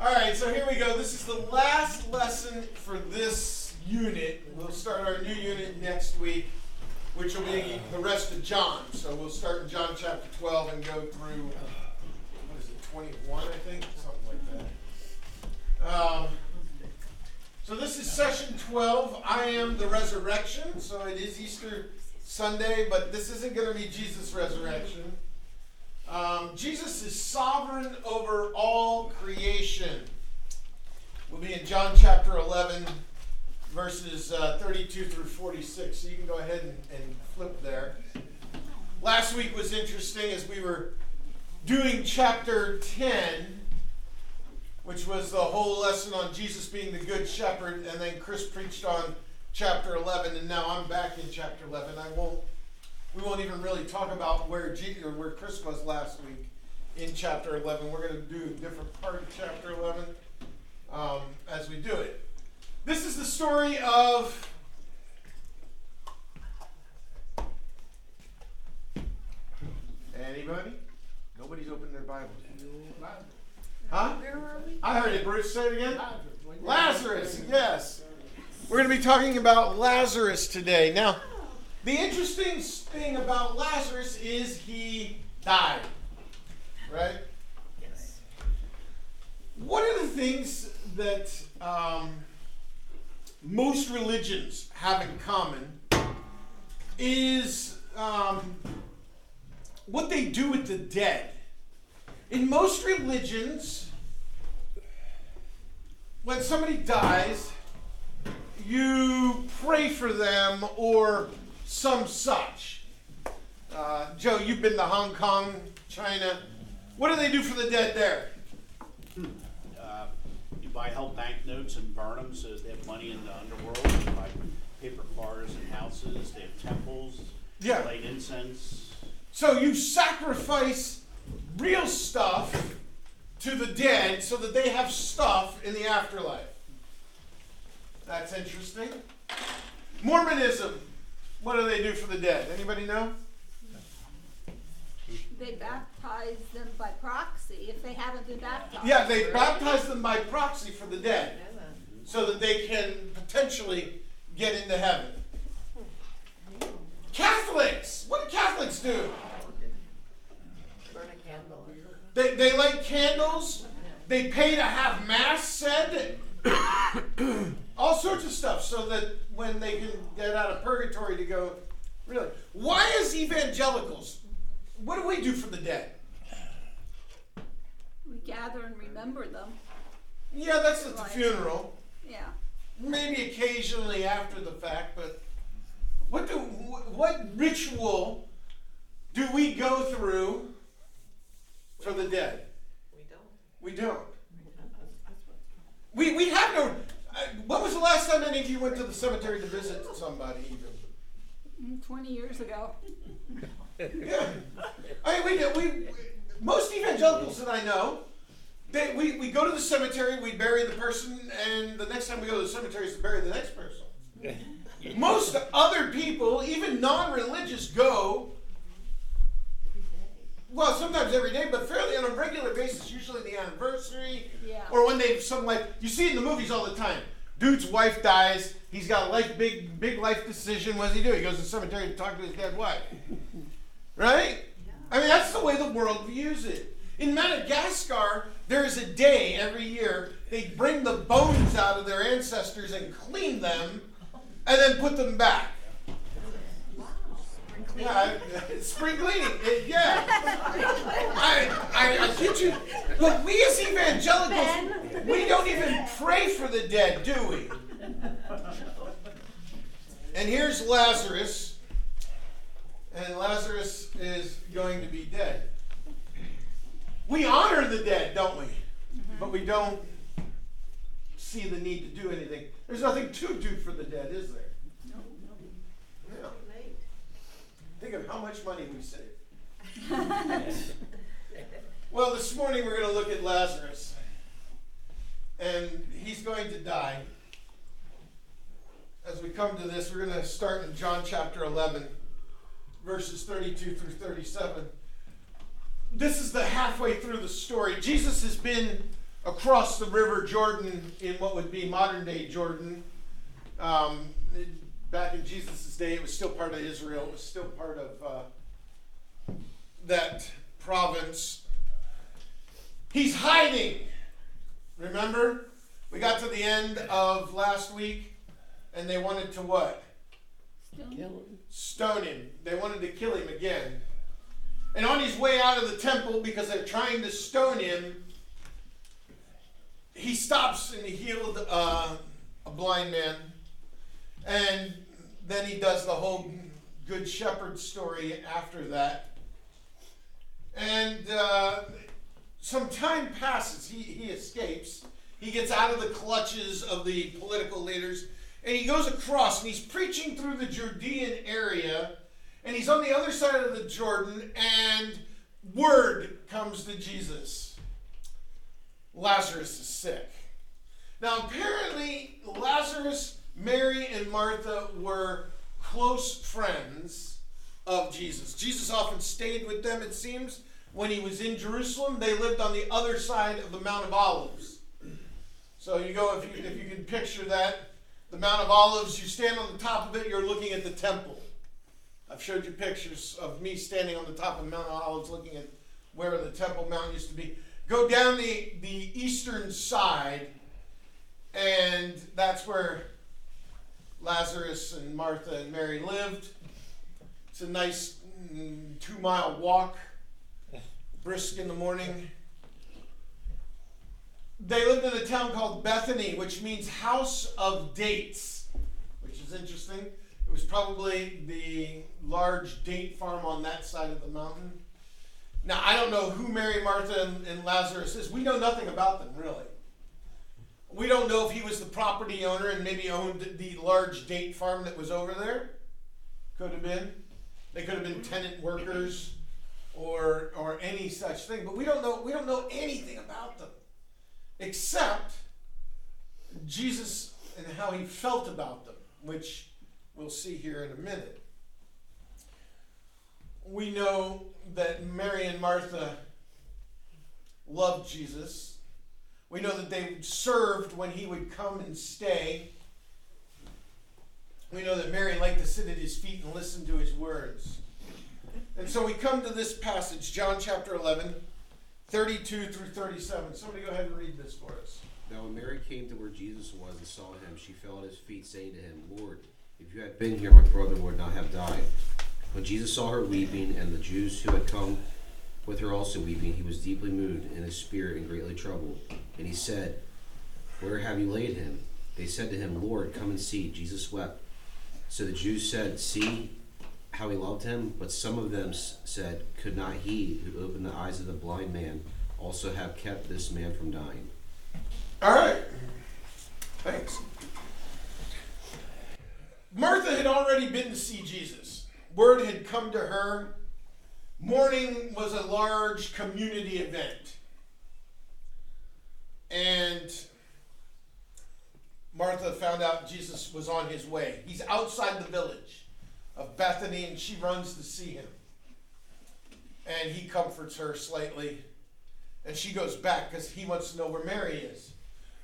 All right, so here we go. This is the last lesson for this unit. We'll start our new unit next week, which will be the rest of John. So we'll start in John chapter 12 and go through, what is it, 21, I think? Something like that. Um, so this is session 12. I am the resurrection. So it is Easter Sunday, but this isn't going to be Jesus' resurrection. Um, Jesus is sovereign over all creation. We'll be in John chapter 11, verses uh, 32 through 46. So you can go ahead and, and flip there. Last week was interesting as we were doing chapter 10, which was the whole lesson on Jesus being the good shepherd, and then Chris preached on chapter 11, and now I'm back in chapter 11. I won't we won't even really talk about where G, or where Chris was last week in chapter 11. We're going to do a different part of chapter 11 um, as we do it. This is the story of anybody. Nobody's opened their Bibles. Huh? I heard it. Bruce, say it again. Lazarus. Yes. We're going to be talking about Lazarus today. Now. The interesting thing about Lazarus is he died. Right? Yes. One of the things that um, most religions have in common is um, what they do with the dead. In most religions, when somebody dies, you pray for them or some such. Uh, Joe, you've been to Hong Kong, China. What do they do for the dead there? Uh, you buy hell banknotes and burn them so they have money in the underworld. You buy paper cars and houses. They have temples. Yeah. Light incense. So you sacrifice real stuff to the dead so that they have stuff in the afterlife. That's interesting. Mormonism. What do they do for the dead? Anybody know? They baptize them by proxy if they haven't been baptized. Yeah, they baptize them by proxy for the dead so that they can potentially get into heaven. Catholics! What do Catholics do? Burn a candle. They, they light candles, they pay to have Mass said, all sorts of stuff so that when they can get out of purgatory to go, really. Why is evangelicals, what do we do for the dead? We gather and remember them. Yeah, that's at the funeral. Yeah. Maybe occasionally after the fact, but what do what ritual do we go through for the dead? We don't. We don't. We, we have no. When was the last time any of you went to the cemetery to visit somebody? Even Mm, 20 years ago. yeah, I mean we we most evangelicals that I know, they we, we go to the cemetery, we bury the person, and the next time we go to the cemetery is to bury the next person. most other people, even non-religious, go. Well, sometimes every day, but fairly on a regular basis. Usually the anniversary, Yeah. or when they some like you see it in the movies all the time. Dude's wife dies. He's got a life big big life decision. What does he do? He goes to the cemetery to talk to his dead wife. Right? I mean that's the way the world views it. In Madagascar, there is a day every year they bring the bones out of their ancestors and clean them, and then put them back. Yeah, I, uh, spring cleaning. It- yeah. I, I, I kid you. Look, we as evangelicals, we don't even pray for the dead, do we? And here's Lazarus, and Lazarus is going to be dead. We honor the dead, don't we? Mm-hmm. But we don't see the need to do anything. There's nothing to do for the dead, is there? No. Think of how much money we save. well, this morning we're going to look at Lazarus. And he's going to die. As we come to this, we're going to start in John chapter 11, verses 32 through 37. This is the halfway through the story. Jesus has been across the river Jordan in what would be modern day Jordan. Um, back in Jesus' day, it was still part of Israel. It was still part of uh, that province. He's hiding. Remember? We got to the end of last week and they wanted to what? Stone him. They wanted to kill him again. And on his way out of the temple, because they're trying to stone him, he stops and he healed uh, a blind man. And then he does the whole good shepherd story after that. And uh, some time passes. He, he escapes. He gets out of the clutches of the political leaders and he goes across and he's preaching through the Judean area and he's on the other side of the Jordan and word comes to Jesus. Lazarus is sick. Now apparently Lazarus, Mary and Martha were close friends of Jesus. Jesus often stayed with them it seems when he was in Jerusalem. They lived on the other side of the Mount of Olives. So you go if you if you can picture that the Mount of Olives, you stand on the top of it, you're looking at the temple. I've showed you pictures of me standing on the top of Mount of Olives looking at where the Temple Mount used to be. Go down the, the eastern side, and that's where Lazarus and Martha and Mary lived. It's a nice mm, two mile walk, brisk in the morning they lived in a town called Bethany, which means house of dates, which is interesting. It was probably the large date farm on that side of the mountain. Now, I don't know who Mary, Martha, and, and Lazarus is. We know nothing about them, really. We don't know if he was the property owner and maybe owned the large date farm that was over there. Could have been. They could have been tenant workers or or any such thing. But we don't know we don't know anything about them except Jesus and how he felt about them, which we'll see here in a minute. We know that Mary and Martha loved Jesus. We know that they served when he would come and stay. We know that Mary liked to sit at his feet and listen to his words. And so we come to this passage, John chapter 11. 32 through 37. Somebody go ahead and read this for us. Now, when Mary came to where Jesus was and saw him, she fell at his feet, saying to him, Lord, if you had been here, my brother would not have died. When Jesus saw her weeping, and the Jews who had come with her also weeping, he was deeply moved in his spirit and greatly troubled. And he said, Where have you laid him? They said to him, Lord, come and see. Jesus wept. So the Jews said, See how he loved him, but some of them said, Could not he who opened the eyes of the blind man also have kept this man from dying? All right. Thanks. Martha had already been to see Jesus. Word had come to her. Mourning was a large community event. And Martha found out Jesus was on his way. He's outside the village of Bethany, and she runs to see him. And he comforts her slightly. And she goes back because he wants to know where Mary is.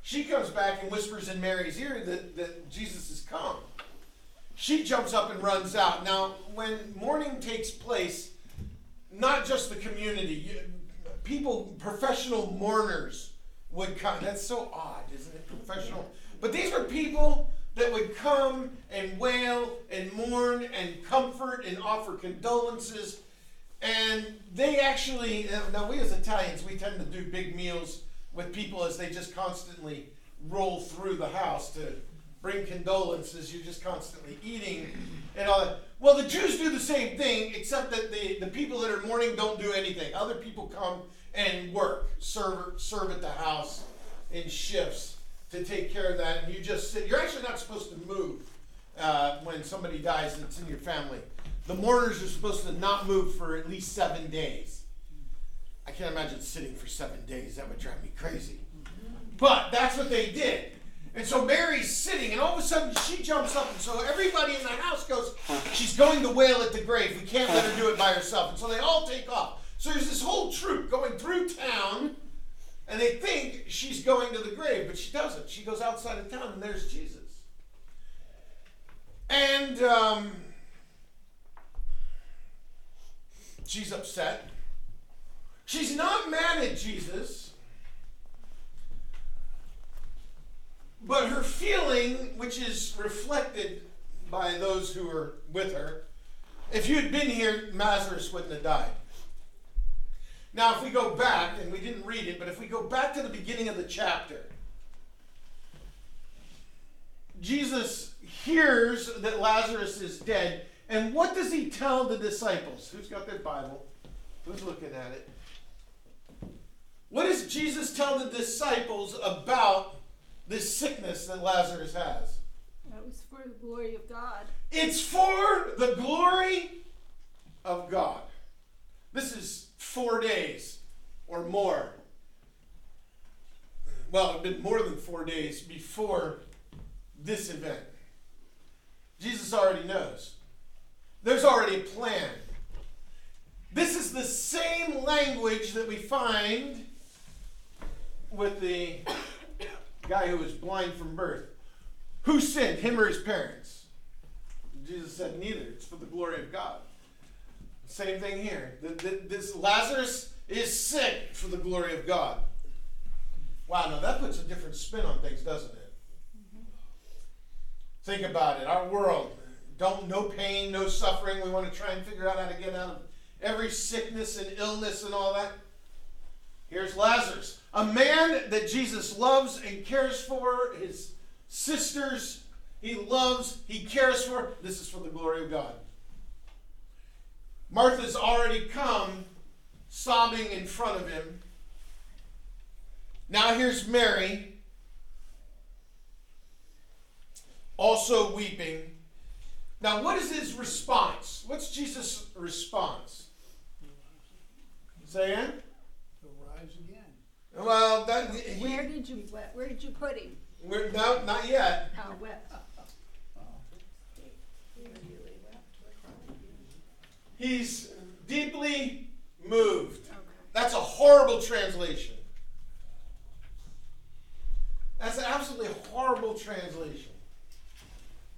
She comes back and whispers in Mary's ear that, that Jesus has come. She jumps up and runs out. Now, when mourning takes place, not just the community, people, professional mourners would come. That's so odd, isn't it? Professional. But these were people that would come and wail and mourn and comfort and offer condolences. And they actually, now we as Italians, we tend to do big meals with people as they just constantly roll through the house to bring condolences. You're just constantly eating and all that. Well, the Jews do the same thing, except that the, the people that are mourning don't do anything. Other people come and work, serve, serve at the house in shifts to take care of that, and you just sit. You're actually not supposed to move uh, when somebody dies that's in your family. The mourners are supposed to not move for at least seven days. I can't imagine sitting for seven days. That would drive me crazy. But that's what they did. And so Mary's sitting, and all of a sudden she jumps up, and so everybody in the house goes, She's going to wail at the grave. We can't let her do it by herself. And so they all take off. So there's this whole troop going through town And they think she's going to the grave, but she doesn't. She goes outside of town, and there's Jesus. And um, she's upset. She's not mad at Jesus, but her feeling, which is reflected by those who were with her, if you had been here, Lazarus wouldn't have died. Now, if we go back, and we didn't read it, but if we go back to the beginning of the chapter, Jesus hears that Lazarus is dead, and what does he tell the disciples? Who's got their Bible? Who's looking at it? What does Jesus tell the disciples about this sickness that Lazarus has? That was for the glory of God. It's for the glory of God. This is four days or more. Well, it's been more than four days before this event. Jesus already knows. There's already a plan. This is the same language that we find with the guy who was blind from birth. Who sinned, him or his parents? Jesus said, Neither. It's for the glory of God. Same thing here. This Lazarus is sick for the glory of God. Wow, now that puts a different spin on things, doesn't it? Think about it. Our world, don't no pain, no suffering. We want to try and figure out how to get out of every sickness and illness and all that. Here's Lazarus, a man that Jesus loves and cares for. His sisters, he loves, he cares for. This is for the glory of God. Martha's already come sobbing in front of him. Now here's Mary also weeping. Now, what is his response? What's Jesus' response? Say again? To rise again. Well, that he, Where did you where did you put him? we're, no, not yet. Oh, wept. He's deeply moved. That's a horrible translation. That's an absolutely horrible translation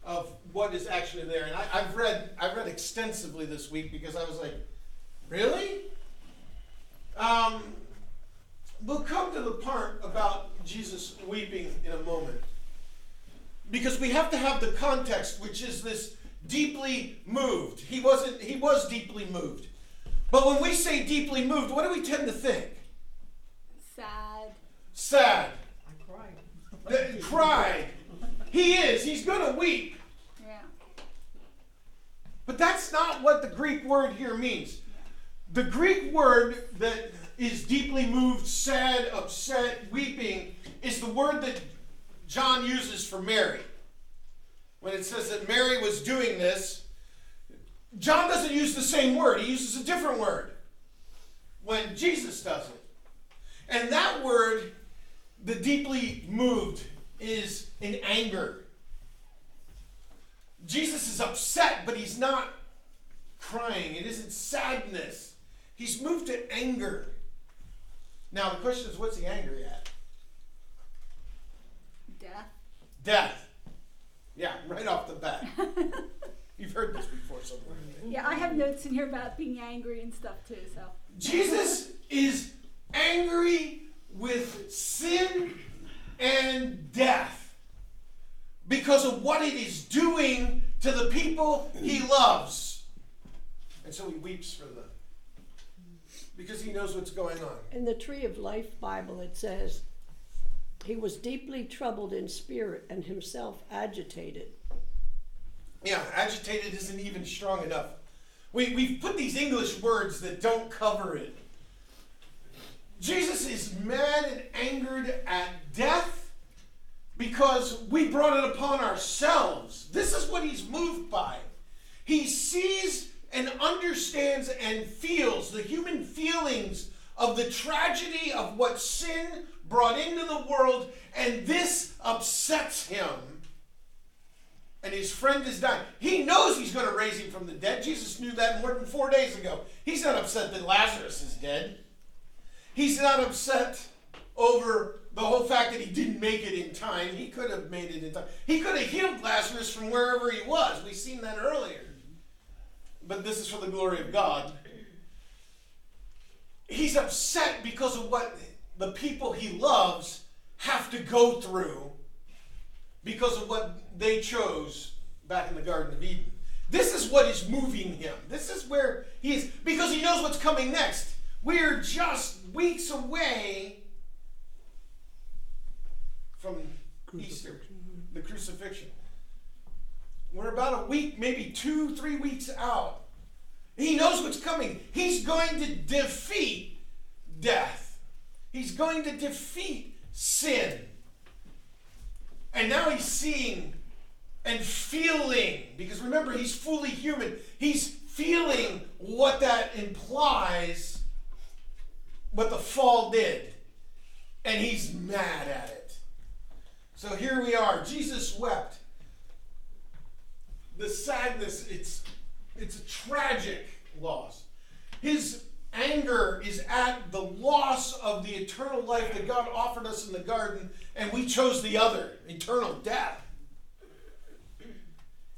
of what is actually there. And I, have read I've read extensively this week because I was like, really? Um, we'll come to the part about Jesus weeping in a moment. Because we have to have the context, which is this deeply moved. He wasn't he was deeply moved. But when we say deeply moved, what do we tend to think? Sad. Sad. I cried. Th- Cried. He is. He's going to weep. Yeah. But that's not what the Greek word here means. The Greek word that is deeply moved, sad, upset, weeping is the word that John uses for Mary. When it says that Mary was doing this, John doesn't use the same word, he uses a different word when Jesus does it. And that word, the deeply moved, is in anger. Jesus is upset, but he's not crying. It isn't sadness. He's moved to anger. Now, the question is what's he angry at? Death. Death. Yeah, right off the bat. You've heard this before somewhere. Yeah, I have notes in here about being angry and stuff too. So Jesus is angry with sin and death because of what it is doing to the people he loves. And so he weeps for them because he knows what's going on. In the Tree of Life Bible, it says, He was deeply troubled in spirit and himself agitated. Yeah, agitated isn't even strong enough. We, we've put these English words that don't cover it. Jesus is mad and angered at death because we brought it upon ourselves. This is what he's moved by. He sees and understands and feels the human feelings of the tragedy of what sin brought into the world, and this upsets him. And his friend is dying. He knows he's going to raise him from the dead. Jesus knew that more than four days ago. He's not upset that Lazarus is dead. He's not upset over the whole fact that he didn't make it in time. He could have made it in time. He could have healed Lazarus from wherever he was. We've seen that earlier. But this is for the glory of God. He's upset because of what the people he loves have to go through because of what they chose back in the Garden of Eden. This is what is moving him. This is where he is, because he knows what's coming next. We're just weeks away from Easter, the crucifixion. We're about a week, maybe two, three weeks out. He knows what's coming. He's going to defeat death, he's going to defeat sin. And now he's seeing and feeling, because remember, he's fully human. He's feeling what that implies, what the fall did. And he's mad at it. So here we are. Jesus wept. The sadness, it's it's a tragic loss. His anger is at the loss of the eternal life that God offered us in the garden, and we chose the other, eternal death.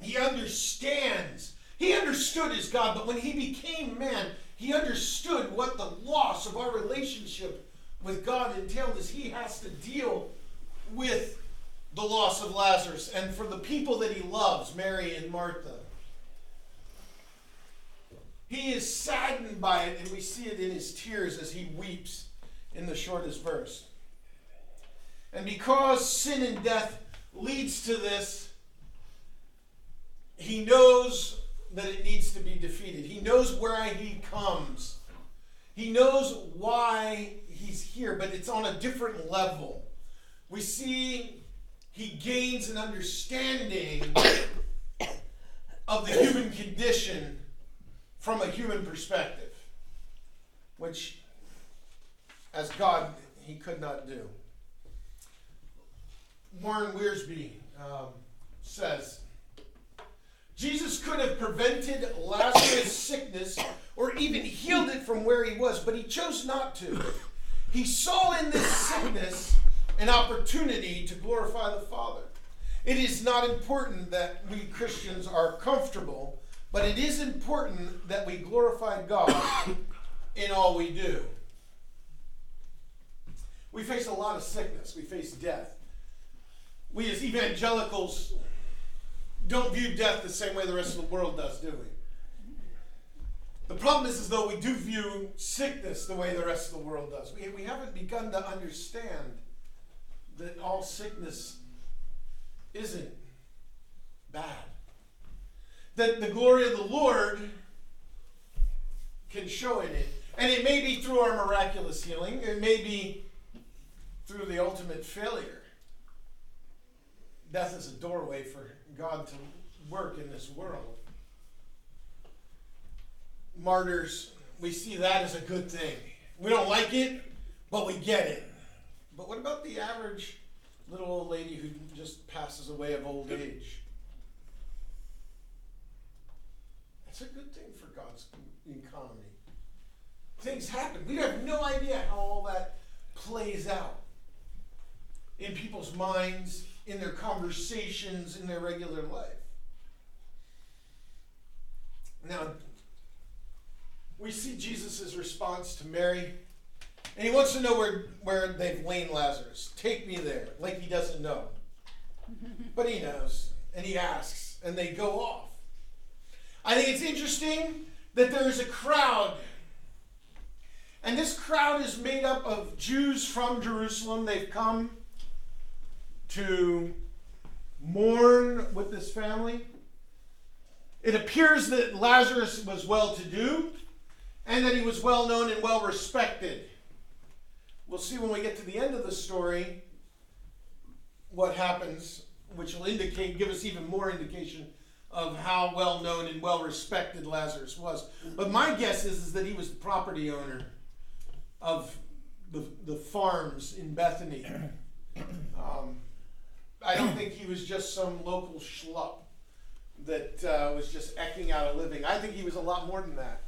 He understands. He understood as God, but when he became man, he understood what the loss of our relationship with God entailed as he has to deal with the loss of Lazarus and for the people that he loves, Mary and Martha. He is saddened by it, and we see it in his tears as he weeps in the shortest verse. And because sin and death leads to this, he knows that it needs to be defeated. He knows where he comes. He knows why he's here, but it's on a different level. We see he gains an understanding of the human condition from a human perspective, which, as God, he could not do. Warren Wiersbe um, says Jesus could have prevented Lazarus' sickness or even healed it from where he was, but he chose not to. He saw in this sickness an opportunity to glorify the Father. It is not important that we Christians are comfortable, but it is important that we glorify God in all we do. We face a lot of sickness, we face death. We as evangelicals don't view death the same way the rest of the world does, do we? The problem is, is though we do view sickness the way the rest of the world does. We, we haven't begun to understand that all sickness isn't bad. That the glory of the Lord can show in it. And it may be through our miraculous healing, it may be through the ultimate failure. Death is a doorway for God to work in this world. Martyrs, we see that as a good thing. We don't like it, but we get it. But what about the average little old lady who just passes away of old age? That's a good thing for God's economy. Things happen. We have no idea how all that plays out in people's minds, in their conversations, in their regular life. Now, we see Jesus' response to Mary, and he wants to know where, where they've laid Lazarus. Take me there, like he doesn't know. But he knows, and he asks, and they go off. I think it's interesting that there is a crowd, and this crowd is made up of Jews from Jerusalem. They've come to mourn with this family. It appears that Lazarus was well to do and that he was well known and well respected. We'll see when we get to the end of the story what happens, which will indicate, give us even more indication of how well known and well respected Lazarus was. But my guess is, is that he was the property owner of the, the farms in Bethany. Um, I don't think he was just some local schlup that uh, was just eking out a living. I think he was a lot more than that.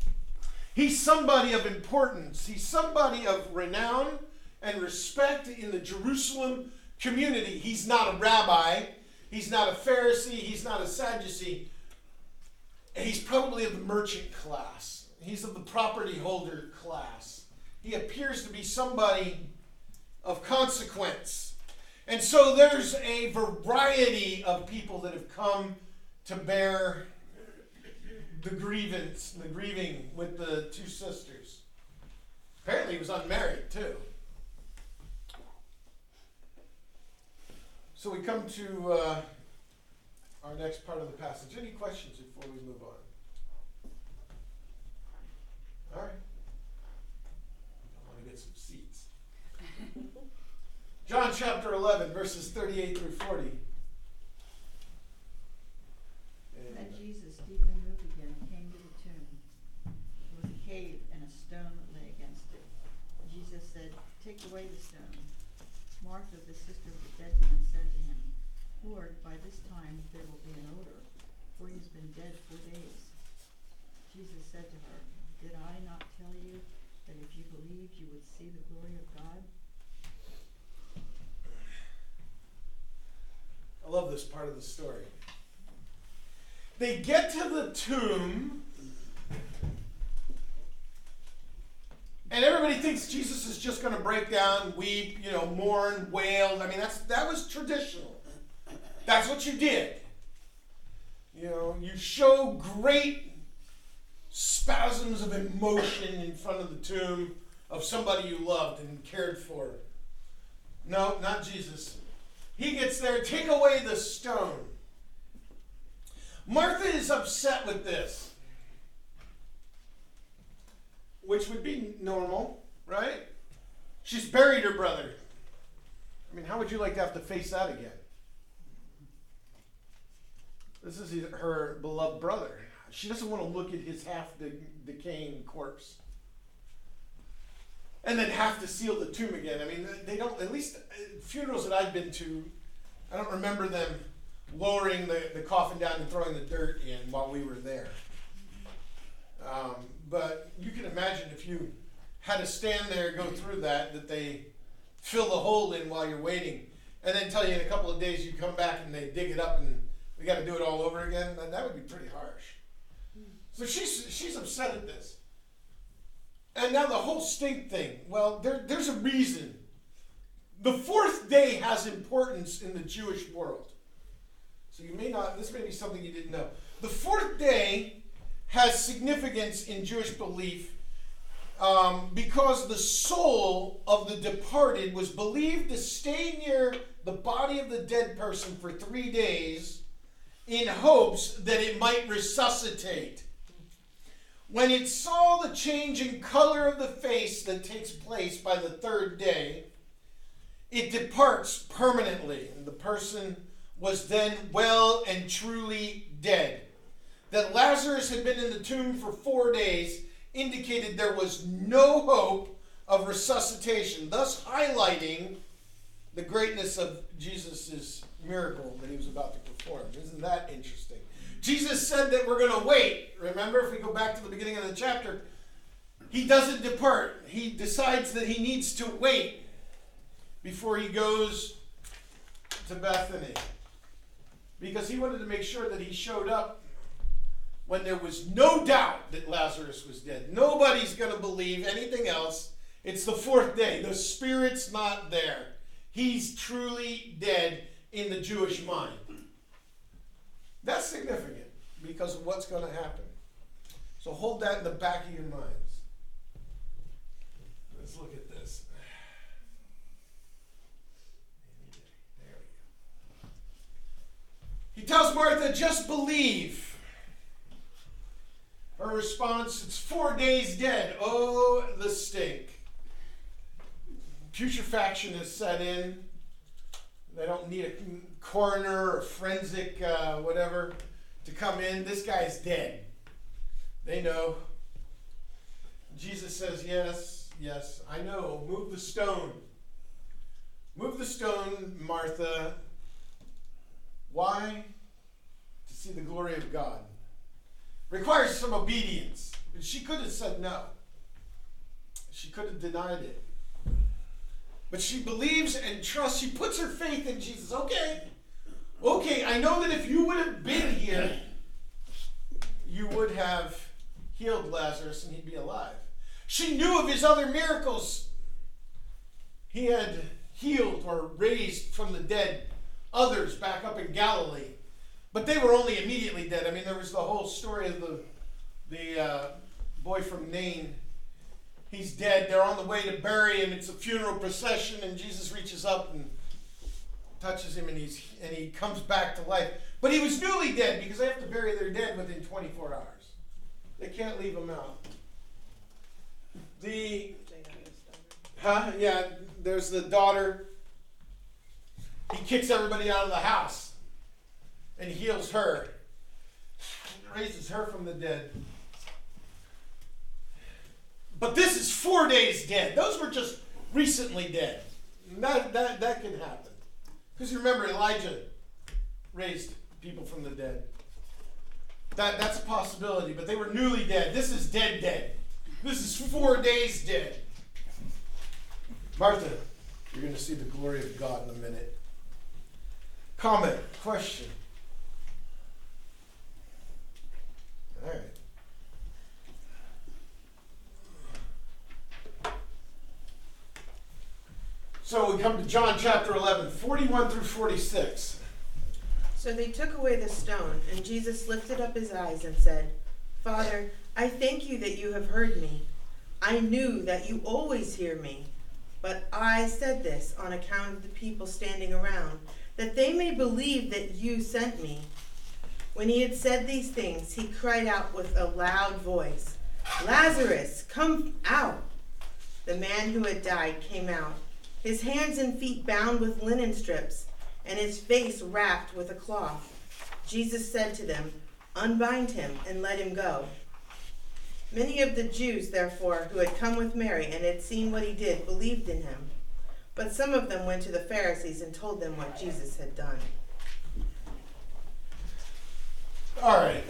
He's somebody of importance. He's somebody of renown and respect in the Jerusalem community. He's not a rabbi, he's not a Pharisee, he's not a Sadducee. He's probably of the merchant class, he's of the property holder class. He appears to be somebody of consequence. And so there's a variety of people that have come to bear the grievance, the grieving with the two sisters. Apparently, he was unmarried too. So we come to uh, our next part of the passage. Any questions before we move on? All right. I want to get some seats. John chapter 11, verses 38 through 40. And, Then Jesus, deeply moved again, came to the tomb. It was a cave, and a stone lay against it. Jesus said, Take away the stone. Martha, the sister of the dead man, said to him, Lord, by this time there will be an odor, for he has been dead four days. Jesus said to her, Did I not tell you that if you believed you would see the glory of God? I love this part of the story. They get to the tomb, and everybody thinks Jesus is just going to break down, weep, you know, mourn, wail. I mean, that's that was traditional. That's what you did. You know, you show great spasms of emotion in front of the tomb of somebody you loved and cared for. No, not Jesus. He gets there, take away the stone. Martha is upset with this, which would be normal, right? She's buried her brother. I mean, how would you like to have to face that again? This is her beloved brother. She doesn't want to look at his half de- decaying corpse. And then have to seal the tomb again. I mean, they don't, at least uh, funerals that I've been to, I don't remember them lowering the, the coffin down and throwing the dirt in while we were there. Um, but you can imagine if you had to stand there, go through that, that they fill the hole in while you're waiting, and then tell you in a couple of days you come back and they dig it up and we got to do it all over again, that would be pretty harsh. So she's, she's upset at this. And now the whole stink thing. Well, there, there's a reason. The fourth day has importance in the Jewish world. So you may not, this may be something you didn't know. The fourth day has significance in Jewish belief um, because the soul of the departed was believed to stay near the body of the dead person for three days in hopes that it might resuscitate. When it saw the change in color of the face that takes place by the third day, it departs permanently, and the person was then well and truly dead. That Lazarus had been in the tomb for four days indicated there was no hope of resuscitation, thus highlighting the greatness of Jesus' miracle that he was about to perform. Isn't that interesting? Jesus said that we're going to wait. Remember, if we go back to the beginning of the chapter, he doesn't depart. He decides that he needs to wait before he goes to Bethany. Because he wanted to make sure that he showed up when there was no doubt that Lazarus was dead. Nobody's going to believe anything else. It's the fourth day. The Spirit's not there. He's truly dead in the Jewish mind. That's significant because of what's going to happen. So hold that in the back of your minds. Let's look at this. There we go. He tells Martha, just believe. Her response, it's four days dead. Oh, the stink. Putrefaction has set in. They don't need a coroner or forensic uh, whatever to come in. This guy's dead. They know. Jesus says, Yes, yes, I know. Move the stone. Move the stone, Martha. Why? To see the glory of God. Requires some obedience. And she could have said no. She could have denied it. But she believes and trusts. She puts her faith in Jesus. Okay. Okay, I know that if you would have been here, you would have healed Lazarus and he'd be alive. She knew of his other miracles. He had healed or raised from the dead others back up in Galilee. But they were only immediately dead. I mean, there was the whole story of the, the uh, boy from Nain. He's dead. They're on the way to bury him. It's a funeral procession, and Jesus reaches up and touches him, and he's and he comes back to life. But he was newly dead because they have to bury their dead within 24 hours. They can't leave him out. The huh? Yeah. There's the daughter. He kicks everybody out of the house and heals her. Raises her from the dead. But this is four days dead. Those were just recently dead. That, that, that can happen. Because you remember Elijah raised people from the dead. That, that's a possibility, but they were newly dead. This is dead, dead. This is four days dead. Martha, you're going to see the glory of God in a minute. Comment, question. All right. So we come to John chapter 11, 41 through 46. So they took away the stone, and Jesus lifted up his eyes and said, Father, I thank you that you have heard me. I knew that you always hear me, but I said this on account of the people standing around, that they may believe that you sent me. When he had said these things, he cried out with a loud voice, Lazarus, come out! The man who had died came out, his hands and feet bound with linen strips, and his face wrapped with a cloth. Jesus said to them, Unbind him and let him go. Many of the Jews, therefore, who had come with Mary and had seen what he did, believed in him. But some of them went to the Pharisees and told them what Jesus had done. All right.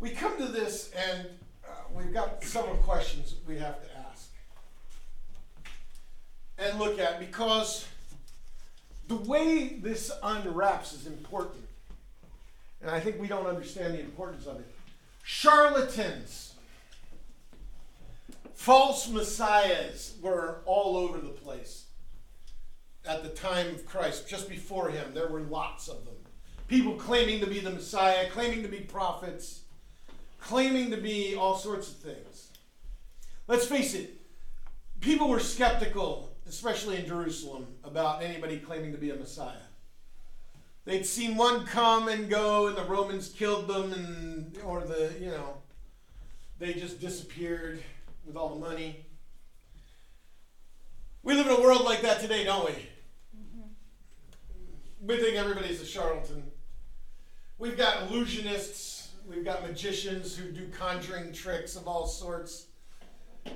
We come to this and uh, we've got several questions we have to ask and look at because the way this unwraps is important. And I think we don't understand the importance of it. Charlatans, false messiahs were all over the place at the time of Christ. Just before him, there were lots of them. People claiming to be the Messiah, claiming to be prophets, claiming to be all sorts of things. Let's face it, people were skeptical, especially in Jerusalem, about anybody claiming to be a Messiah. They'd seen one come and go, and the Romans killed them, and or the you know, they just disappeared with all the money. We live in a world like that today, don't we? Mm-hmm. We think everybody's a charlatan. We've got illusionists, we've got magicians who do conjuring tricks of all sorts.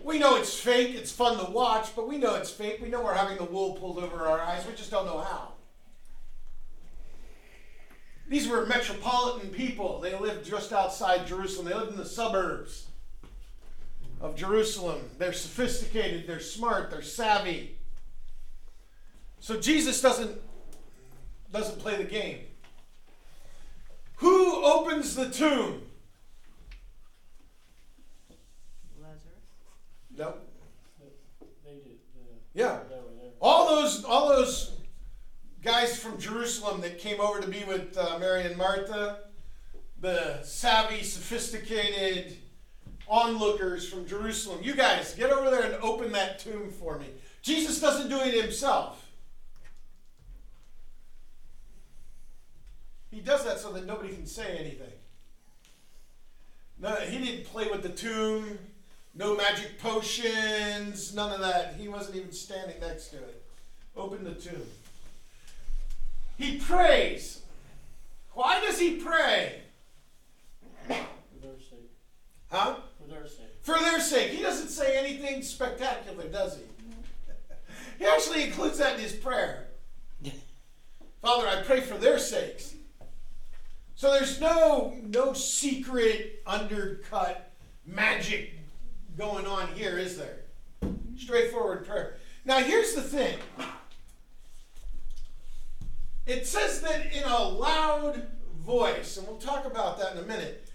We know it's fake, it's fun to watch, but we know it's fake. We know we're having the wool pulled over our eyes, we just don't know how. These were metropolitan people. They lived just outside Jerusalem. They lived in the suburbs of Jerusalem. They're sophisticated, they're smart, they're savvy. So Jesus doesn't doesn't play the game. Who opens the tomb? Lazarus. Nope. They did, Yeah. they were there. All those all those guys from Jerusalem that came over to be with uh, Mary and Martha, the savvy, sophisticated onlookers from Jerusalem. You guys, get over there and open that tomb for me. Jesus doesn't do it himself. He does that so that nobody can say anything. No, he didn't play with the tomb. No magic potions, none of that. He wasn't even standing next to it. Open the tomb. He prays. Why does he pray? For their sake, Huh? for their sake. For their sake. He doesn't say anything spectacular, does he? He actually includes that in his prayer. Father, I pray for their sakes. So there's no no secret undercut magic going on here, is there? Straightforward prayer. Now here's the thing. It says that in a loud voice, and we'll talk about that in a minute.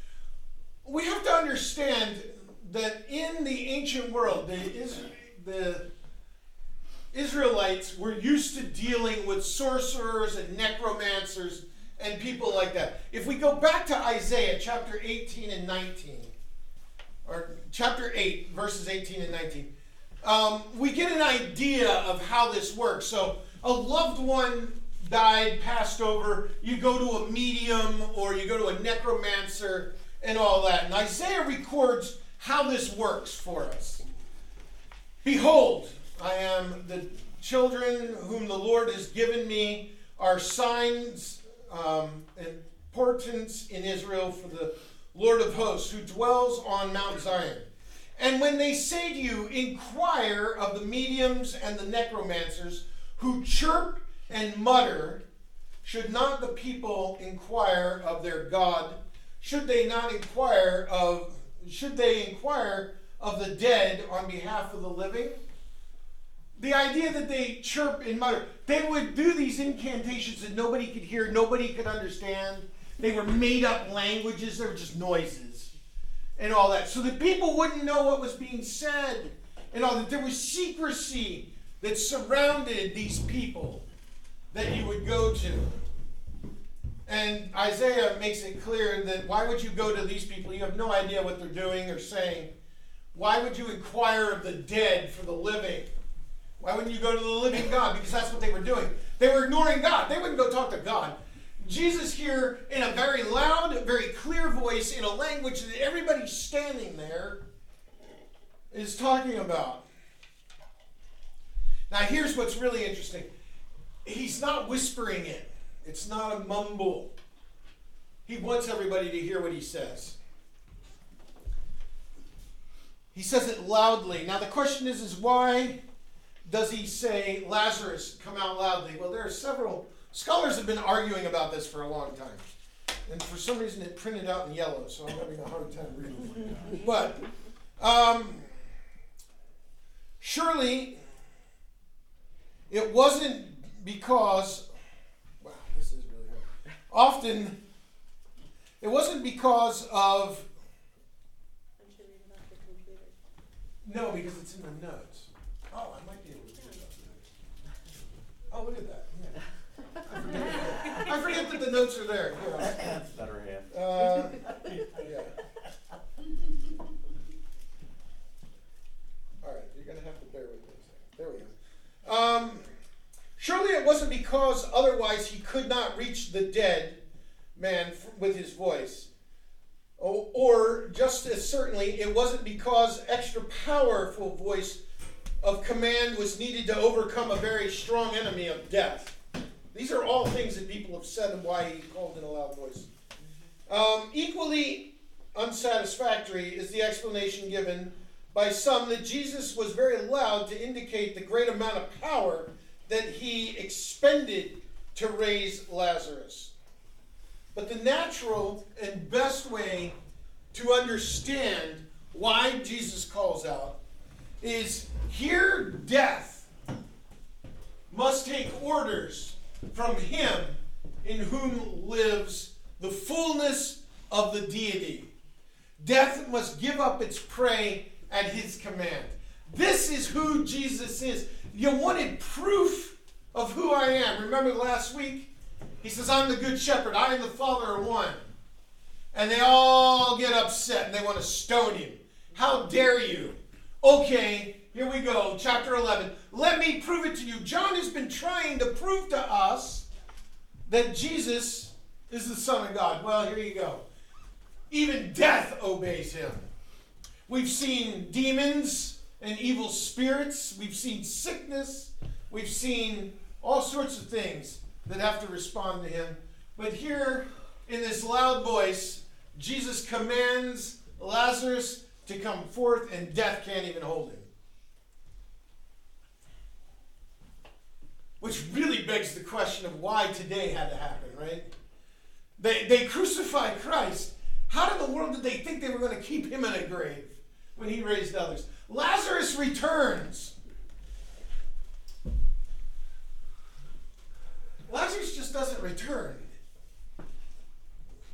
We have to understand that in the ancient world, the, the Israelites were used to dealing with sorcerers and necromancers and people like that. If we go back to Isaiah chapter 18 and 19, or chapter 8, verses 18 and 19, um, we get an idea of how this works. So, a loved one died, passed over, you go to a medium or you go to a necromancer and all that. And Isaiah records how this works for us. Behold, I am the children whom the Lord has given me are signs um, portents in Israel for the Lord of hosts who dwells on Mount Zion. And when they say to you, inquire of the mediums and the necromancers who chirp and mutter, should not the people inquire of their God? Should they not inquire of should they inquire of the dead on behalf of the living? The idea that they chirp and mutter, they would do these incantations that nobody could hear, nobody could understand. They were made up languages, they were just noises and all that. So that people wouldn't know what was being said and all that. There was secrecy that surrounded these people that you would go to. And Isaiah makes it clear that why would you go to these people? You have no idea what they're doing or saying. Why would you inquire of the dead for the living? Why wouldn't you go to the living God? Because that's what they were doing. They were ignoring God. They wouldn't go talk to God. Jesus here, in a very loud, very clear voice, in a language that everybody standing there is talking about. Now, here's what's really interesting. He's not whispering it. It's not a mumble. He wants everybody to hear what he says. He says it loudly. Now the question is, is why does he say Lazarus come out loudly? Well, there are several scholars have been arguing about this for a long time. And for some reason it printed out in yellow, so I'm having a hard time reading it. But um, surely it wasn't because wow, this is really hard. Often it wasn't because of no, because it's in the notes. Oh, I might be able to do that. Oh, look at that. Yeah. I forget, I forget that the notes are there. Here, That's better half. uh, yeah. All right, you're gonna have to bear with me. a second. There we go. Um, surely it wasn't because otherwise he could not reach the dead man f- with his voice. O- Or just as certainly, it wasn't because extra powerful voice of command was needed to overcome a very strong enemy of death. These are all things that people have said and why he called in a loud voice. Um, equally unsatisfactory is the explanation given by some that Jesus was very loud to indicate the great amount of power that he expended to raise Lazarus. But the natural and best way to understand why Jesus calls out is here death must take orders from him in whom lives the fullness of the deity. Death must give up its prey at his command. This is who Jesus is. You wanted proof of who I am. Remember last week? He says, I'm the good shepherd. I and the Father are one. And they all get upset and they want to stone him. How dare you? Okay, here we go. Chapter 11. Let me prove it to you. John has been trying to prove to us that Jesus is the Son of God. Well, here you go. Even death obeys him. We've seen demons and evil spirits. We've seen sickness. We've seen all sorts of things that have to respond to him. But here, in this loud voice, Jesus commands Lazarus to come forth, and death can't even hold him. Which really begs the question of why today had to happen, right? They, they crucified Christ. How in the world did they think they were going to keep him in a grave when he raised others? Lazarus returns. Lazarus just doesn't return.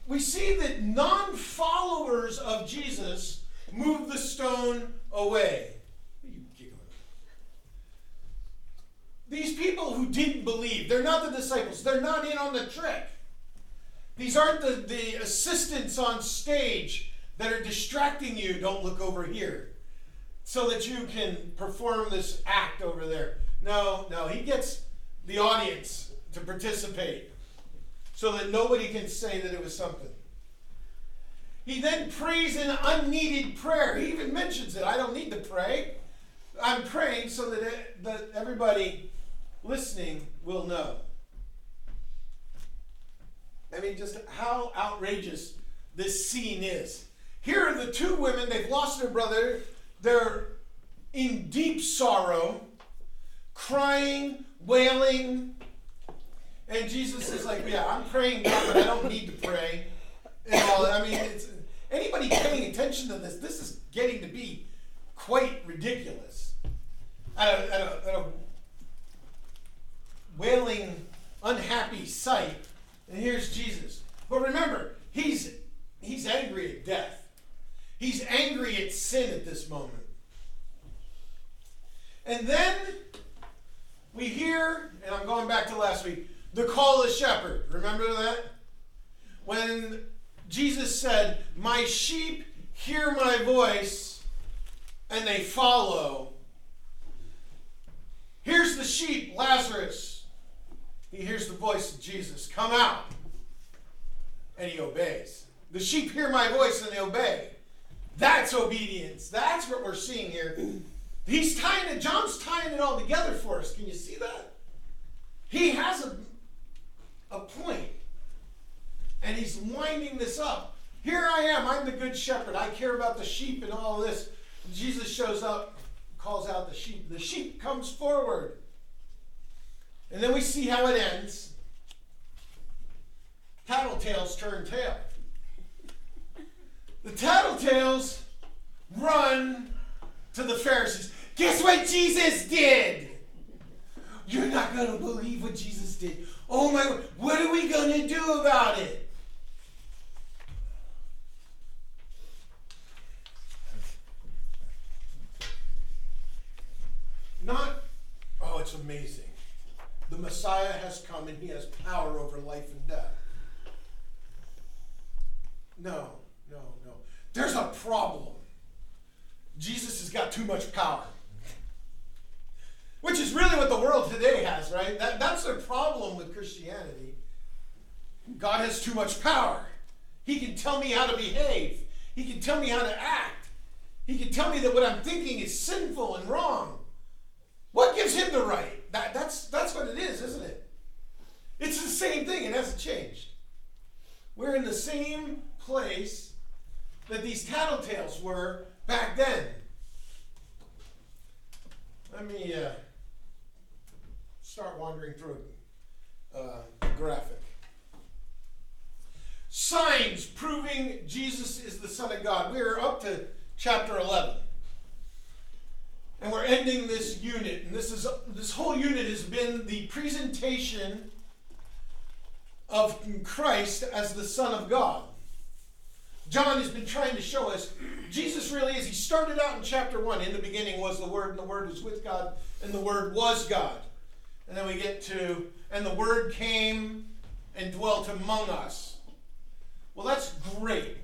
We see that non followers of Jesus move the stone away. What are you giggling at? These people who didn't believe, they're not the disciples, they're not in on the trick. These aren't the, the assistants on stage that are distracting you. Don't look over here. So that you can perform this act over there. No, no, he gets the audience to participate so that nobody can say that it was something. He then prays an unneeded prayer. He even mentions it. I don't need to pray. I'm praying so that, it, that everybody listening will know. I mean, just how outrageous this scene is. Here are the two women, they've lost their brother, they're in deep sorrow, crying, wailing. And Jesus is like, Yeah, I'm praying God, but I don't need to pray. And all I mean, anybody paying attention to this, this is getting to be quite ridiculous. At a, at a, at a wailing, unhappy sight. And here's Jesus. But remember, he's he's angry at death. He's angry at sin at this moment. And then we hear, and I'm going back to last week, the call of the shepherd. Remember that? When Jesus said, My sheep hear my voice and they follow. Here's the sheep, Lazarus. Voice of Jesus, Come out. And he obeys. The sheep hear my voice and they obey. That's obedience. That's what we're seeing here. He's tying it, John's tying it all together for us. Can you see that? He has a, a point, and he's winding this up. Here I am, I'm the good shepherd. I care about the sheep and all this. Jesus shows up, calls out the sheep. The sheep comes forward. And then we see how it ends. Tattletales turn tail. The tattletales run to the Pharisees. Guess what Jesus did? You're not going to believe what Jesus did. Oh my, what are we going to do about it? Not, oh, it's amazing. The Messiah has come and he has power over life and death. No, no, no. There's a problem. Jesus has got too much power. Which is really what the world today has, right? That, that's their problem with Christianity. God has too much power. He can tell me how to behave, He can tell me how to act, He can tell me that what I'm thinking is sinful and wrong. What gives Him the right? That, that's, that's what it is, isn't it? It's the same thing, it hasn't changed. We're in the same place that these tattletales were back then. Let me uh, start wandering through uh, the graphic. Signs proving Jesus is the Son of God. We are up to chapter 11. And we're ending this unit. And this is this whole unit has been the presentation of Christ as the Son of God. John has been trying to show us Jesus really is. He started out in chapter 1. In the beginning was the Word, and the Word was with God, and the Word was God. And then we get to, and the Word came and dwelt among us. Well, that's great.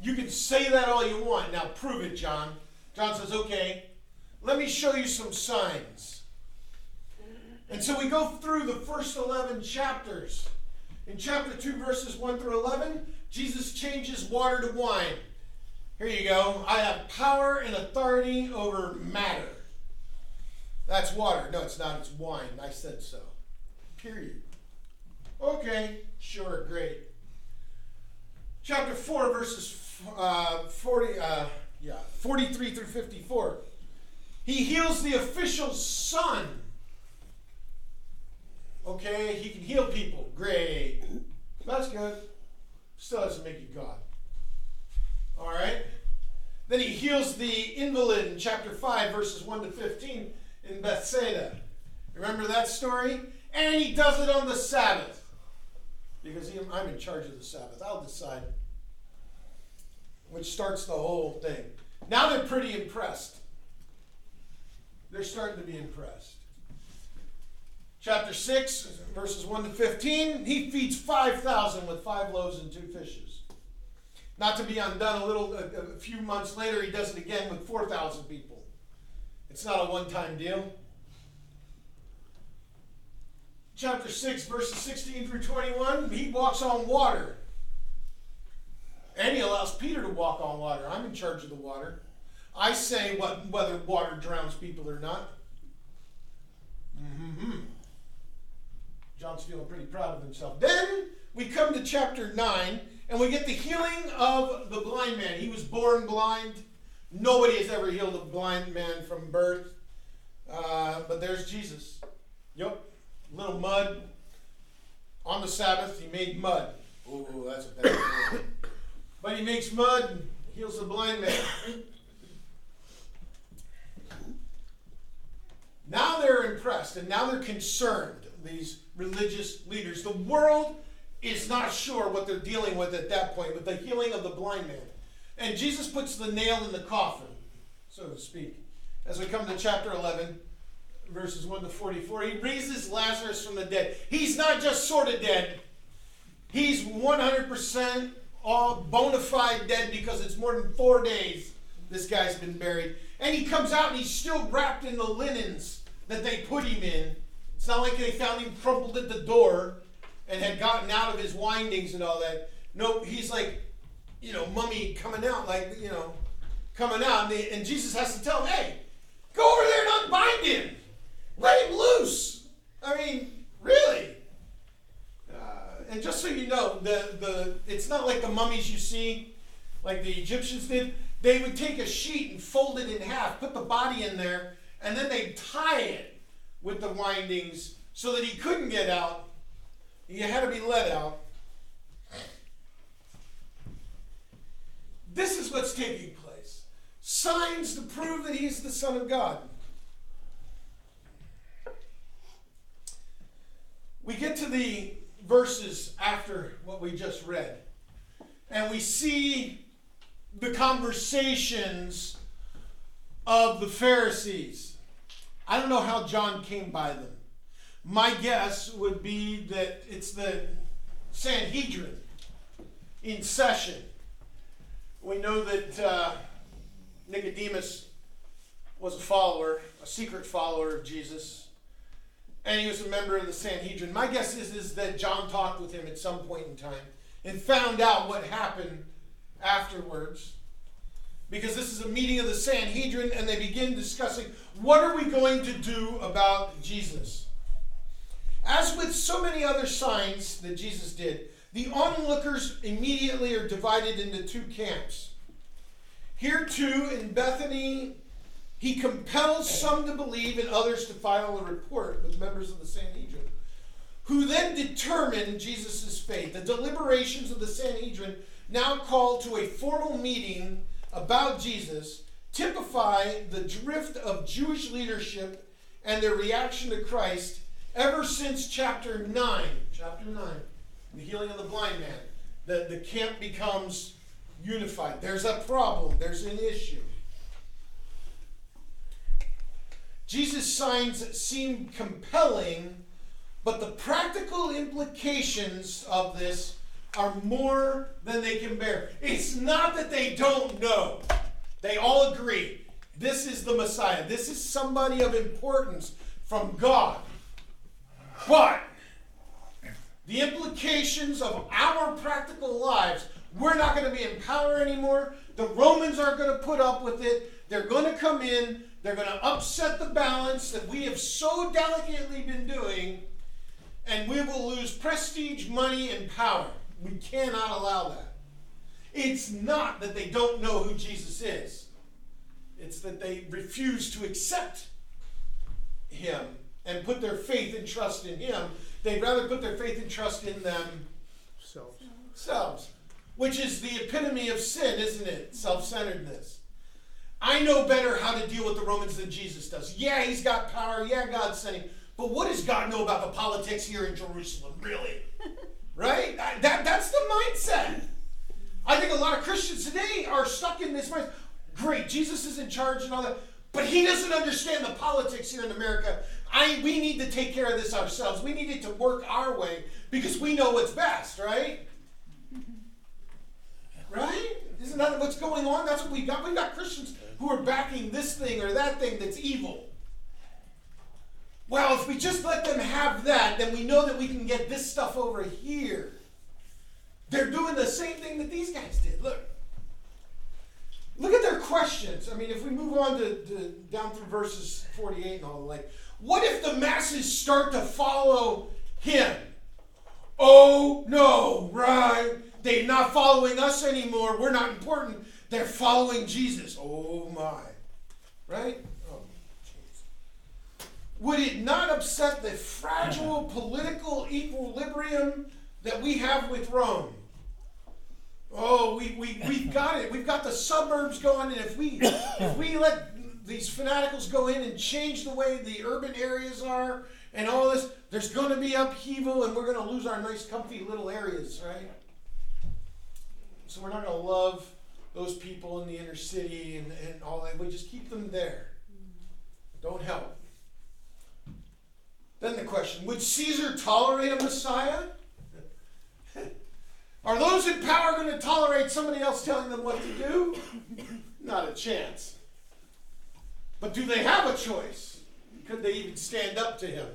You can say that all you want. Now prove it, John. John says, okay, let me show you some signs. And so we go through the first 11 chapters. In chapter 2, verses 1 through 11, Jesus changes water to wine. Here you go. I have power and authority over matter. That's water. No, it's not. It's wine. I said so. Period. Okay, sure, great. Chapter 4, verses uh, 40, uh, yeah, 43 through 54. He heals the official's son. Okay, he can heal people. Great. That's good. Still doesn't make you God. All right. Then he heals the invalid in chapter 5, verses 1 to 15 in Bethsaida. Remember that story? And he does it on the Sabbath. Because he, I'm in charge of the Sabbath. I'll decide. Which starts the whole thing. Now they're pretty impressed. They're starting to be impressed. Chapter 6, verses 1 to 15, he feeds 5,000 with five loaves and two fishes. Not to be undone, a little, a, a few months later, he does it again with 4,000 people. It's not a one time deal. Chapter 6, verses 16 through 21, he walks on water. And he allows Peter to walk on water. I'm in charge of the water. I say what, whether water drowns people or not. Mm-hmm. John's feeling pretty proud of himself. Then we come to chapter 9, and we get the healing of the blind man. He was born blind. Nobody has ever healed a blind man from birth. Uh, but there's Jesus. Yep. Little mud. On the Sabbath, he made mud. Oh, that's a bad word. But he makes mud and heals the blind man. Now they're impressed and now they're concerned, these religious leaders. The world is not sure what they're dealing with at that point with the healing of the blind man. And Jesus puts the nail in the coffin, so to speak. As we come to chapter 11, verses 1 to 44, he raises Lazarus from the dead. He's not just sort of dead, he's 100% all bona fide dead because it's more than four days this guy's been buried. And he comes out and he's still wrapped in the linens that they put him in. It's not like they found him crumpled at the door and had gotten out of his windings and all that. No, he's like, you know, mummy coming out, like, you know, coming out. And, they, and Jesus has to tell him, hey, go over there and unbind him. Let him loose. I mean, really? Uh, and just so you know, the, the it's not like the mummies you see, like the Egyptians did. They would take a sheet and fold it in half, put the body in there, and then they'd tie it with the windings so that he couldn't get out. He had to be let out. This is what's taking place. Signs to prove that he's the Son of God. We get to the verses after what we just read, and we see the conversations of the Pharisees. I don't know how John came by them. My guess would be that it's the Sanhedrin in session. We know that uh, Nicodemus was a follower, a secret follower of Jesus, and he was a member of the Sanhedrin. My guess is, is that John talked with him at some point in time and found out what happened afterwards because this is a meeting of the Sanhedrin and they begin discussing what are we going to do about Jesus. As with so many other signs that Jesus did, the onlookers immediately are divided into two camps. Here too, in Bethany, he compels some to believe and others to file a report with members of the Sanhedrin, who then determine Jesus' fate. The deliberations of the Sanhedrin, now call to a formal meeting about Jesus, typify the drift of Jewish leadership and their reaction to Christ ever since chapter 9. Chapter 9, the healing of the blind man. The, the camp becomes unified. There's a problem, there's an issue. Jesus' signs seem compelling, but the practical implications of this are more than they can bear. It's not that they don't know, they all agree this is the Messiah, this is somebody of importance from God. But the implications of our practical lives, we're not going to be in power anymore. The Romans aren't going to put up with it. They're going to come in, they're going to upset the balance that we have so delicately been doing, and we will lose prestige, money, and power. We cannot allow that. It's not that they don't know who Jesus is, it's that they refuse to accept him and put their faith and trust in him They'd rather put their faith and trust in themselves, which is the epitome of sin, isn't it? Self centeredness. I know better how to deal with the Romans than Jesus does. Yeah, he's got power. Yeah, God's sent him. But what does God know about the politics here in Jerusalem, really? right? That, that's the mindset. I think a lot of Christians today are stuck in this mindset. Great, Jesus is in charge and all that, but he doesn't understand the politics here in America. I, we need to take care of this ourselves. We need it to work our way because we know what's best, right? Right? Isn't that what's going on? That's what we've got. We've got Christians who are backing this thing or that thing that's evil. Well, if we just let them have that, then we know that we can get this stuff over here. They're doing the same thing that these guys did. Look. Look at their questions. I mean, if we move on to, to down through verses 48 and all the like, what if the masses start to follow him? Oh no, right? They're not following us anymore. We're not important. They're following Jesus. Oh my. Right? Would it not upset the fragile political equilibrium that we have with Rome? Oh, we, we, we've got it. We've got the suburbs going, and if we if we let these fanaticals go in and change the way the urban areas are and all this, there's going to be upheaval, and we're going to lose our nice, comfy little areas, right? So we're not going to love those people in the inner city and, and all that. We just keep them there. Don't help. Then the question Would Caesar tolerate a Messiah? Are those in power going to tolerate somebody else telling them what to do? Not a chance. But do they have a choice? Could they even stand up to him?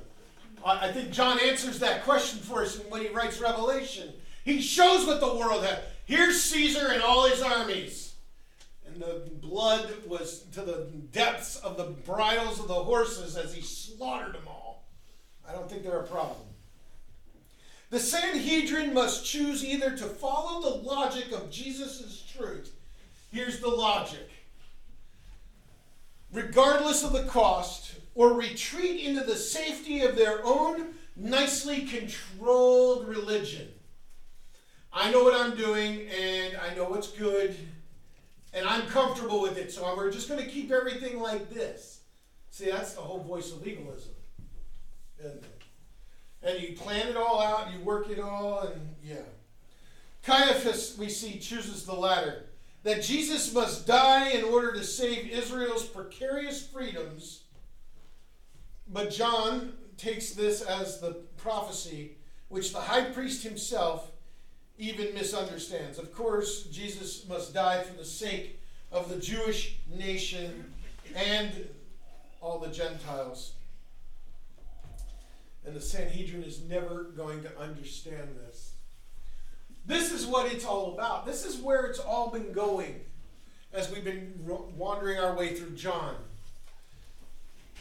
I think John answers that question for us when he writes Revelation. He shows what the world had. Here's Caesar and all his armies. And the blood was to the depths of the bridles of the horses as he slaughtered them all. I don't think they're a problem. The Sanhedrin must choose either to follow the logic of Jesus' truth. Here's the logic. Regardless of the cost, or retreat into the safety of their own nicely controlled religion. I know what I'm doing, and I know what's good, and I'm comfortable with it, so we're just going to keep everything like this. See, that's the whole voice of legalism. It? And you plan it all out, you work it all, and yeah. Caiaphas, we see, chooses the latter that Jesus must die in order to save Israel's precarious freedoms. But John takes this as the prophecy, which the high priest himself even misunderstands. Of course, Jesus must die for the sake of the Jewish nation and all the Gentiles. And the Sanhedrin is never going to understand this. This is what it's all about. This is where it's all been going as we've been wandering our way through John.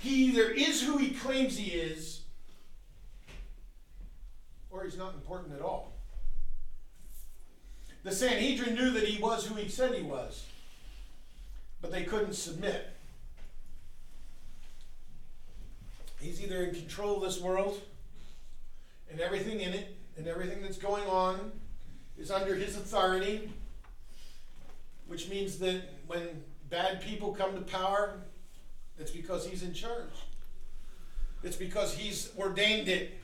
He either is who he claims he is, or he's not important at all. The Sanhedrin knew that he was who he said he was, but they couldn't submit. He's either in control of this world and everything in it and everything that's going on is under his authority, which means that when bad people come to power, it's because he's in charge. It's because he's ordained it.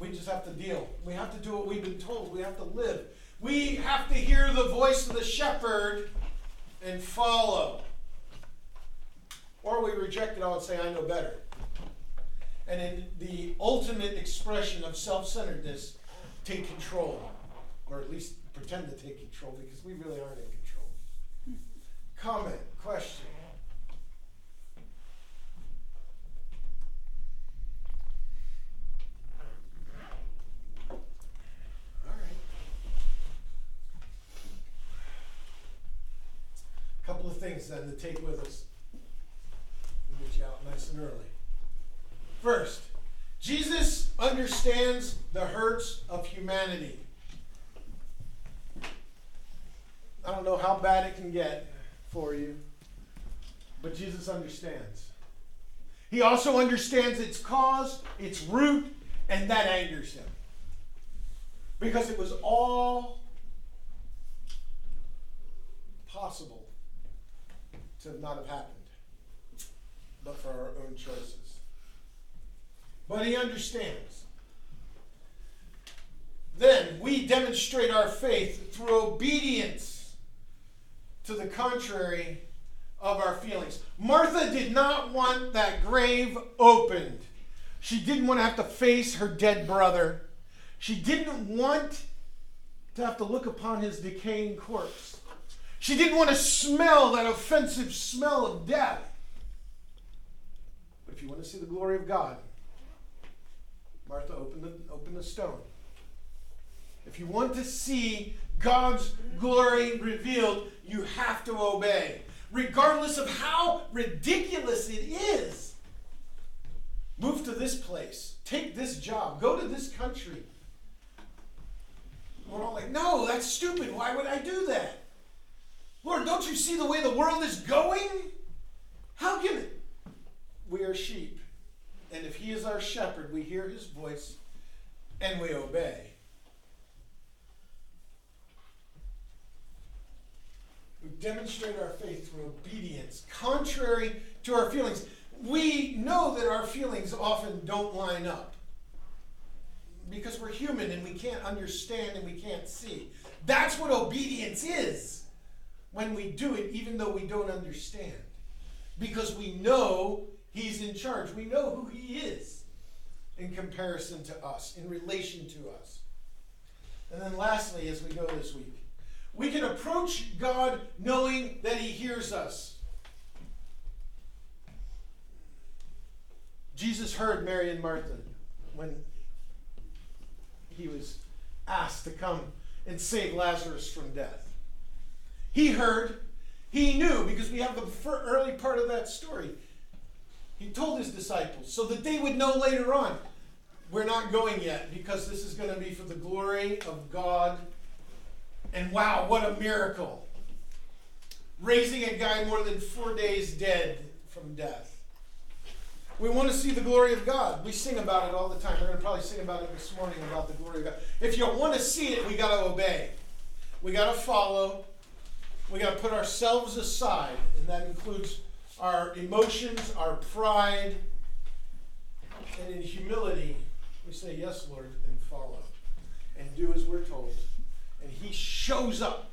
We just have to deal. We have to do what we've been told. We have to live. We have to hear the voice of the shepherd and follow. Or we reject it all and say, I know better. And in the ultimate expression of self centeredness, take control. Or at least pretend to take control because we really aren't in control. Comment, question. All right. A couple of things then to take with us. We'll get you out nice and early. First, Jesus understands the hurts of humanity. I don't know how bad it can get for you, but Jesus understands. He also understands its cause, its root, And that angers him. Because it was all possible to not have happened, but for our own choices. But he understands. Then we demonstrate our faith through obedience to the contrary of our feelings. Martha did not want that grave opened. She didn't want to have to face her dead brother. She didn't want to have to look upon his decaying corpse. She didn't want to smell that offensive smell of death. But if you want to see the glory of God, Martha, open the, open the stone. If you want to see God's glory revealed, you have to obey, regardless of how ridiculous it is. Move to this place, take this job, go to this country. We're all like, no, that's stupid. Why would I do that? Lord, don't you see the way the world is going? How can it? We are sheep. And if He is our shepherd, we hear His voice and we obey. We demonstrate our faith through obedience, contrary to our feelings. We know that our feelings often don't line up because we're human and we can't understand and we can't see. That's what obedience is when we do it, even though we don't understand. Because we know He's in charge, we know who He is in comparison to us, in relation to us. And then, lastly, as we go this week, we can approach God knowing that He hears us. Jesus heard Mary and Martha when he was asked to come and save Lazarus from death. He heard, he knew, because we have the early part of that story. He told his disciples so that they would know later on we're not going yet because this is going to be for the glory of God. And wow, what a miracle! Raising a guy more than four days dead from death. We want to see the glory of God. We sing about it all the time. We're going to probably sing about it this morning about the glory of God. If you want to see it, we got to obey. We got to follow. We got to put ourselves aside, and that includes our emotions, our pride, and in humility, we say, Yes, Lord, and follow, and do as we're told. And He shows up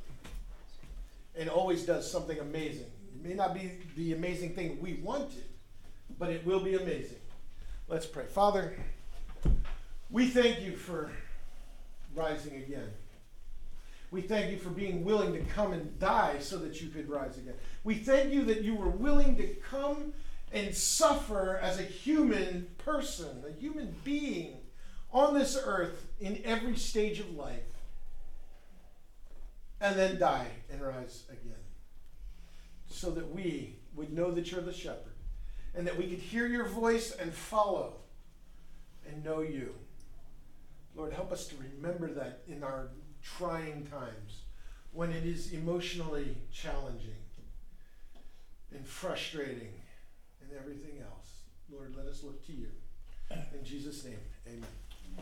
and always does something amazing. It may not be the amazing thing we wanted, but it will be amazing. Let's pray. Father, we thank you for rising again. We thank you for being willing to come and die so that you could rise again. We thank you that you were willing to come and suffer as a human person, a human being on this earth in every stage of life, and then die and rise again. So that we would know that you're the shepherd, and that we could hear your voice and follow and know you. Lord, help us to remember that in our trying times, when it is emotionally challenging and frustrating and everything else. Lord, let us look to you. In Jesus' name, amen.